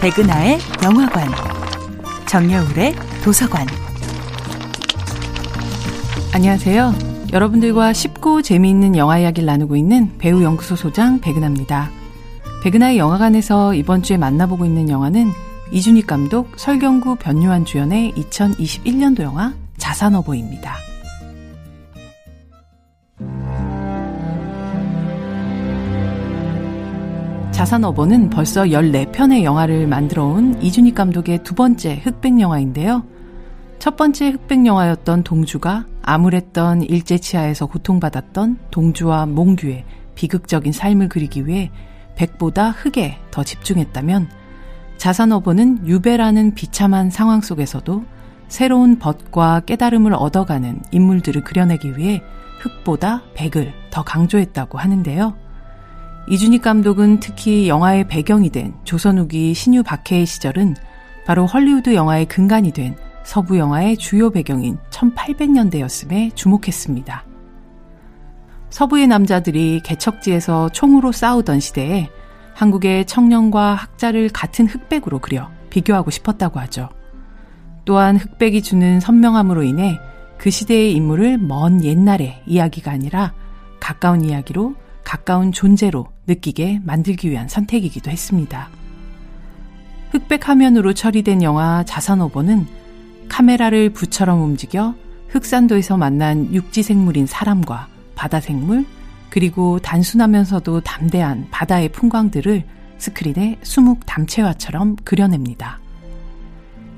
백은하의 영화관, 정여울의 도서관. 안녕하세요. 여러분들과 쉽고 재미있는 영화 이야기를 나누고 있는 배우 연구소 소장 백은하입니다. 백은하의 영화관에서 이번 주에 만나보고 있는 영화는 이준익 감독, 설경구, 변요한 주연의 2021년도 영화 자산어보입니다. 자산어보는 벌써 14편의 영화를 만들어 온 이준익 감독의 두 번째 흑백 영화인데요. 첫 번째 흑백 영화였던 동주가 암울했던 일제치하에서 고통받았던 동주와 몽규의 비극적인 삶을 그리기 위해 백보다 흑에 더 집중했다면 자산어보는 유배라는 비참한 상황 속에서도 새로운 벗과 깨달음을 얻어가는 인물들을 그려내기 위해 흑보다 백을 더 강조했다고 하는데요. 이준익 감독은 특히 영화의 배경이 된 조선 후기 신유 박해의 시절은 바로 헐리우드 영화의 근간이 된 서부 영화의 주요 배경인 1800년대였음에 주목했습니다. 서부의 남자들이 개척지에서 총으로 싸우던 시대에 한국의 청년과 학자를 같은 흑백으로 그려 비교하고 싶었다고 하죠. 또한 흑백이 주는 선명함으로 인해 그 시대의 인물을 먼 옛날의 이야기가 아니라 가까운 이야기로 가까운 존재로 느끼게 만들기 위한 선택이기도 했습니다. 흑백 화면으로 처리된 영화 자산오보는 카메라를 부처럼 움직여 흑산도에서 만난 육지 생물인 사람과 바다 생물, 그리고 단순하면서도 담대한 바다의 풍광들을 스크린에 수묵 담채화처럼 그려냅니다.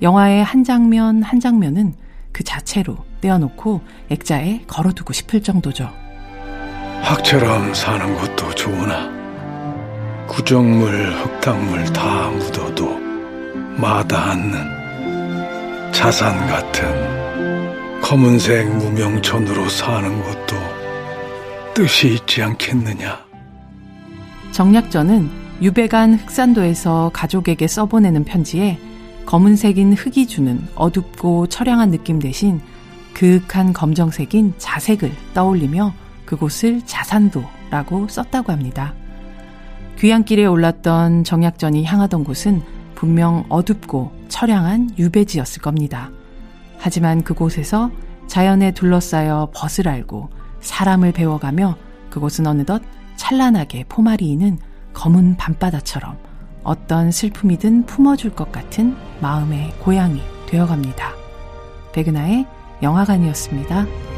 영화의 한 장면 한 장면은 그 자체로 떼어놓고 액자에 걸어두고 싶을 정도죠. 학처럼 사는 것도 좋으나 구정물, 흙탕물 다 묻어도 마다 않는 자산 같은 검은색 무명천으로 사는 것도 뜻이 있지 않겠느냐. 정약전은 유배간 흑산도에서 가족에게 써보내는 편지에 검은색인 흙이 주는 어둡고 처량한 느낌 대신 그윽한 검정색인 자색을 떠올리며 그곳을 자산도라고 썼다고 합니다. 귀향길에 올랐던 정약전이 향하던 곳은 분명 어둡고 처량한 유배지였을 겁니다. 하지만 그곳에서 자연에 둘러싸여 벗을 알고 사람을 배워가며 그곳은 어느덧 찬란하게 포마리이는 검은 밤바다처럼 어떤 슬픔이든 품어줄 것 같은 마음의 고향이 되어갑니다. 백은하의 영화관이었습니다.